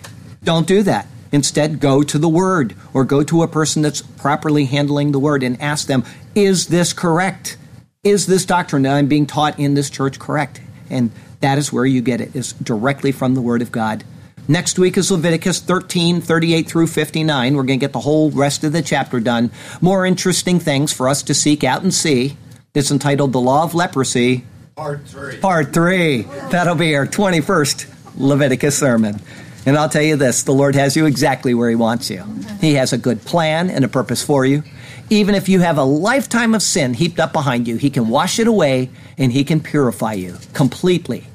Don't do that. Instead, go to the Word or go to a person that's properly handling the Word and ask them, Is this correct? Is this doctrine that I'm being taught in this church correct? And that is where you get it, is directly from the Word of God. Next week is Leviticus 13, 38 through 59. We're going to get the whole rest of the chapter done. More interesting things for us to seek out and see. It's entitled The Law of Leprosy. Part 3. Part 3. That'll be our 21st Leviticus sermon. And I'll tell you this the Lord has you exactly where He wants you. He has a good plan and a purpose for you. Even if you have a lifetime of sin heaped up behind you, He can wash it away and He can purify you completely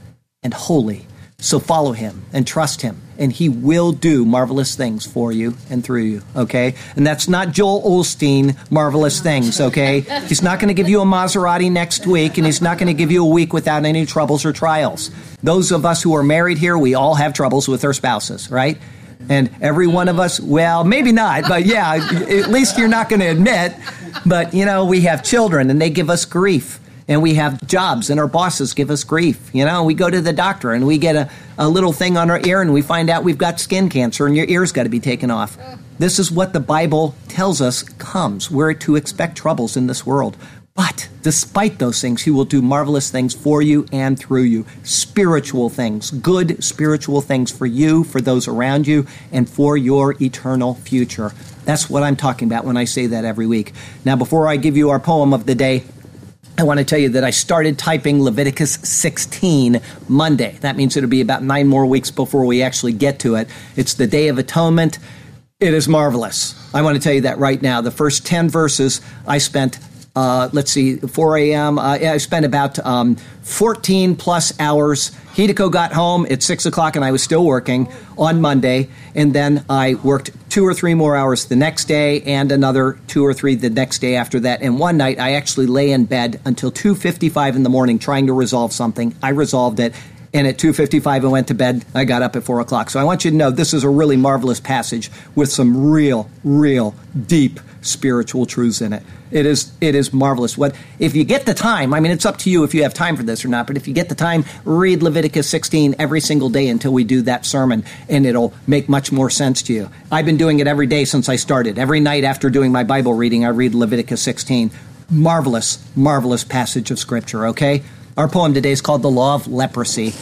and holy. So follow him and trust him and He will do marvelous things for you and through you, okay? And that's not Joel Osteen marvelous things, okay? He's not going to give you a Maserati next week, and He's not going to give you a week without any troubles or trials. Those of us who are married here, we all have troubles with our spouses, right? And every one of us, well, maybe not, but yeah, at least you're not going to admit. But, you know, we have children and they give us grief. And we have jobs and our bosses give us grief. You know, we go to the doctor and we get a, a little thing on our ear and we find out we've got skin cancer and your ear's got to be taken off. This is what the Bible tells us comes. We're to expect troubles in this world. But despite those things, He will do marvelous things for you and through you. Spiritual things, good spiritual things for you, for those around you, and for your eternal future. That's what I'm talking about when I say that every week. Now, before I give you our poem of the day, I want to tell you that I started typing Leviticus 16 Monday. That means it'll be about nine more weeks before we actually get to it. It's the Day of Atonement. It is marvelous. I want to tell you that right now. The first 10 verses I spent uh, let's see, 4 a.m. Uh, I spent about um, 14 plus hours. Hideko got home at 6 o'clock and I was still working on Monday. And then I worked two or three more hours the next day and another two or three the next day after that. And one night I actually lay in bed until 2.55 in the morning trying to resolve something. I resolved it. And at 2.55 I went to bed. I got up at 4 o'clock. So I want you to know this is a really marvelous passage with some real, real deep spiritual truths in it. It is it is marvelous. What if you get the time? I mean, it's up to you if you have time for this or not. But if you get the time, read Leviticus 16 every single day until we do that sermon, and it'll make much more sense to you. I've been doing it every day since I started. Every night after doing my Bible reading, I read Leviticus 16. Marvelous, marvelous passage of Scripture. Okay, our poem today is called "The Law of Leprosy."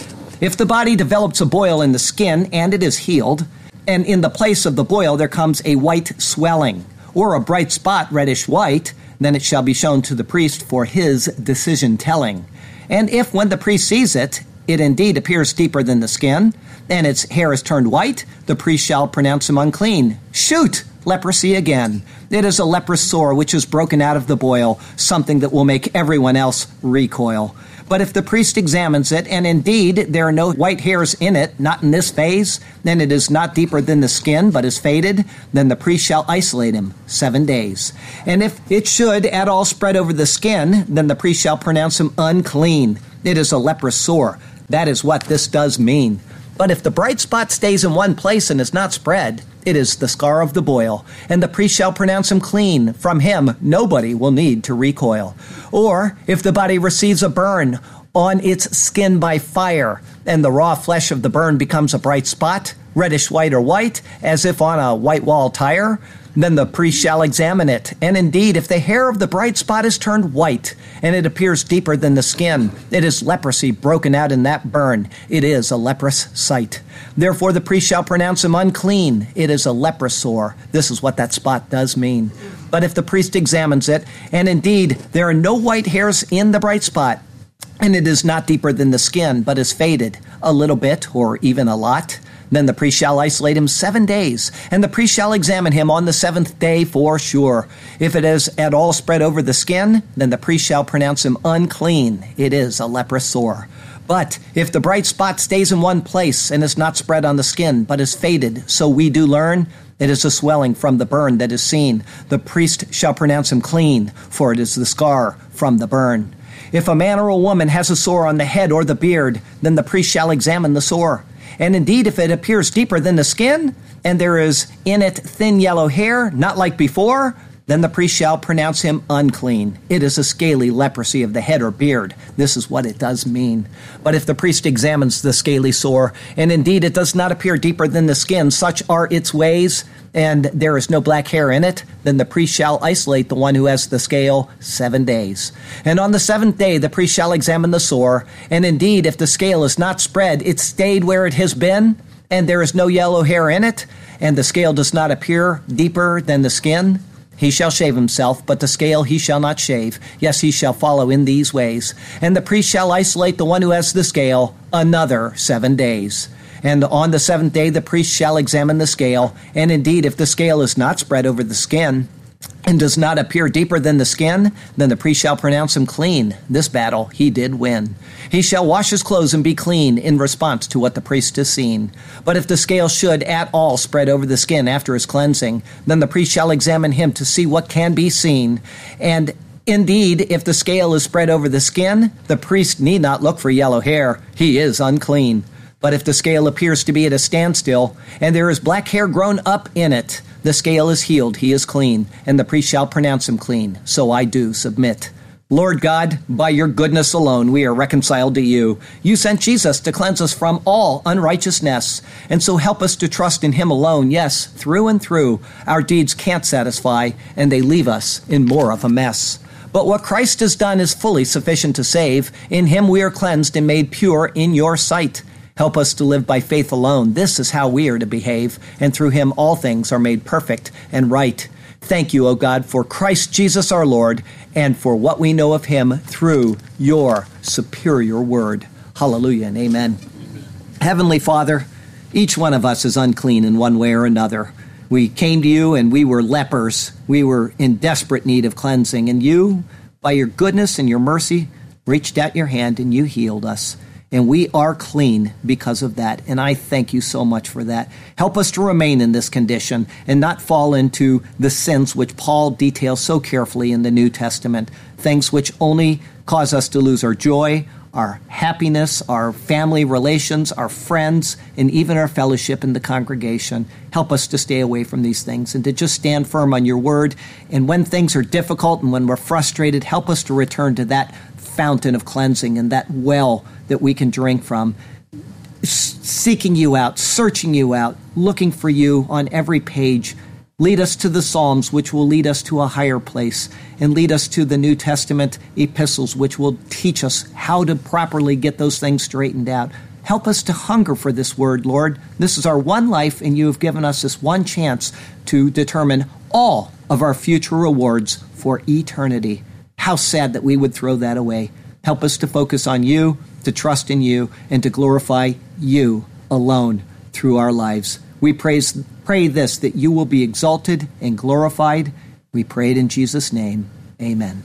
If the body develops a boil in the skin and it is healed, and in the place of the boil there comes a white swelling or a bright spot reddish white, then it shall be shown to the priest for his decision telling. And if when the priest sees it, it indeed appears deeper than the skin, and its hair is turned white, the priest shall pronounce him unclean. Shoot! Leprosy again. It is a leprous sore which is broken out of the boil, something that will make everyone else recoil. But if the priest examines it, and indeed there are no white hairs in it, not in this phase, then it is not deeper than the skin, but is faded, then the priest shall isolate him seven days. And if it should at all spread over the skin, then the priest shall pronounce him unclean. It is a leprous sore. That is what this does mean. But if the bright spot stays in one place and is not spread, it is the scar of the boil, and the priest shall pronounce him clean. From him nobody will need to recoil. Or if the body receives a burn on its skin by fire, and the raw flesh of the burn becomes a bright spot, reddish white or white, as if on a white wall tire, then the priest shall examine it. And indeed, if the hair of the bright spot is turned white, and it appears deeper than the skin, it is leprosy broken out in that burn. It is a leprous sight. Therefore, the priest shall pronounce him unclean. It is a leprous sore. This is what that spot does mean. But if the priest examines it, and indeed there are no white hairs in the bright spot, and it is not deeper than the skin, but is faded a little bit or even a lot, then the priest shall isolate him seven days, and the priest shall examine him on the seventh day for sure. If it is at all spread over the skin, then the priest shall pronounce him unclean. It is a leprous sore. But if the bright spot stays in one place and is not spread on the skin, but is faded, so we do learn, it is a swelling from the burn that is seen. The priest shall pronounce him clean, for it is the scar from the burn. If a man or a woman has a sore on the head or the beard, then the priest shall examine the sore. And indeed, if it appears deeper than the skin, and there is in it thin yellow hair, not like before, then the priest shall pronounce him unclean. It is a scaly leprosy of the head or beard. This is what it does mean. But if the priest examines the scaly sore, and indeed it does not appear deeper than the skin, such are its ways, and there is no black hair in it, then the priest shall isolate the one who has the scale seven days. And on the seventh day the priest shall examine the sore, and indeed if the scale is not spread, it stayed where it has been, and there is no yellow hair in it, and the scale does not appear deeper than the skin, he shall shave himself, but the scale he shall not shave. Yes, he shall follow in these ways. And the priest shall isolate the one who has the scale another seven days. And on the seventh day the priest shall examine the scale, and indeed, if the scale is not spread over the skin, and does not appear deeper than the skin, then the priest shall pronounce him clean. This battle he did win. He shall wash his clothes and be clean in response to what the priest has seen. But if the scale should at all spread over the skin after his cleansing, then the priest shall examine him to see what can be seen. And indeed, if the scale is spread over the skin, the priest need not look for yellow hair. He is unclean. But if the scale appears to be at a standstill, and there is black hair grown up in it, the scale is healed, he is clean, and the priest shall pronounce him clean. So I do submit. Lord God, by your goodness alone, we are reconciled to you. You sent Jesus to cleanse us from all unrighteousness, and so help us to trust in him alone. Yes, through and through, our deeds can't satisfy, and they leave us in more of a mess. But what Christ has done is fully sufficient to save. In him we are cleansed and made pure in your sight. Help us to live by faith alone. This is how we are to behave, and through him all things are made perfect and right. Thank you, O God, for Christ Jesus our Lord, and for what we know of him through your superior word. Hallelujah and amen. Heavenly Father, each one of us is unclean in one way or another. We came to you and we were lepers. We were in desperate need of cleansing, and you, by your goodness and your mercy, reached out your hand and you healed us and we are clean because of that. And I thank you so much for that. Help us to remain in this condition and not fall into the sins which Paul details so carefully in the New Testament, things which only cause us to lose our joy, our happiness, our family relations, our friends, and even our fellowship in the congregation. Help us to stay away from these things and to just stand firm on your word. And when things are difficult and when we're frustrated, help us to return to that fountain of cleansing and that well that we can drink from. Seeking you out, searching you out, looking for you on every page. Lead us to the Psalms, which will lead us to a higher place, and lead us to the New Testament epistles, which will teach us how to properly get those things straightened out. Help us to hunger for this word, Lord. This is our one life, and you have given us this one chance to determine all of our future rewards for eternity. How sad that we would throw that away. Help us to focus on you, to trust in you, and to glorify you alone through our lives. We praise, pray this that you will be exalted and glorified. We pray it in Jesus' name. Amen.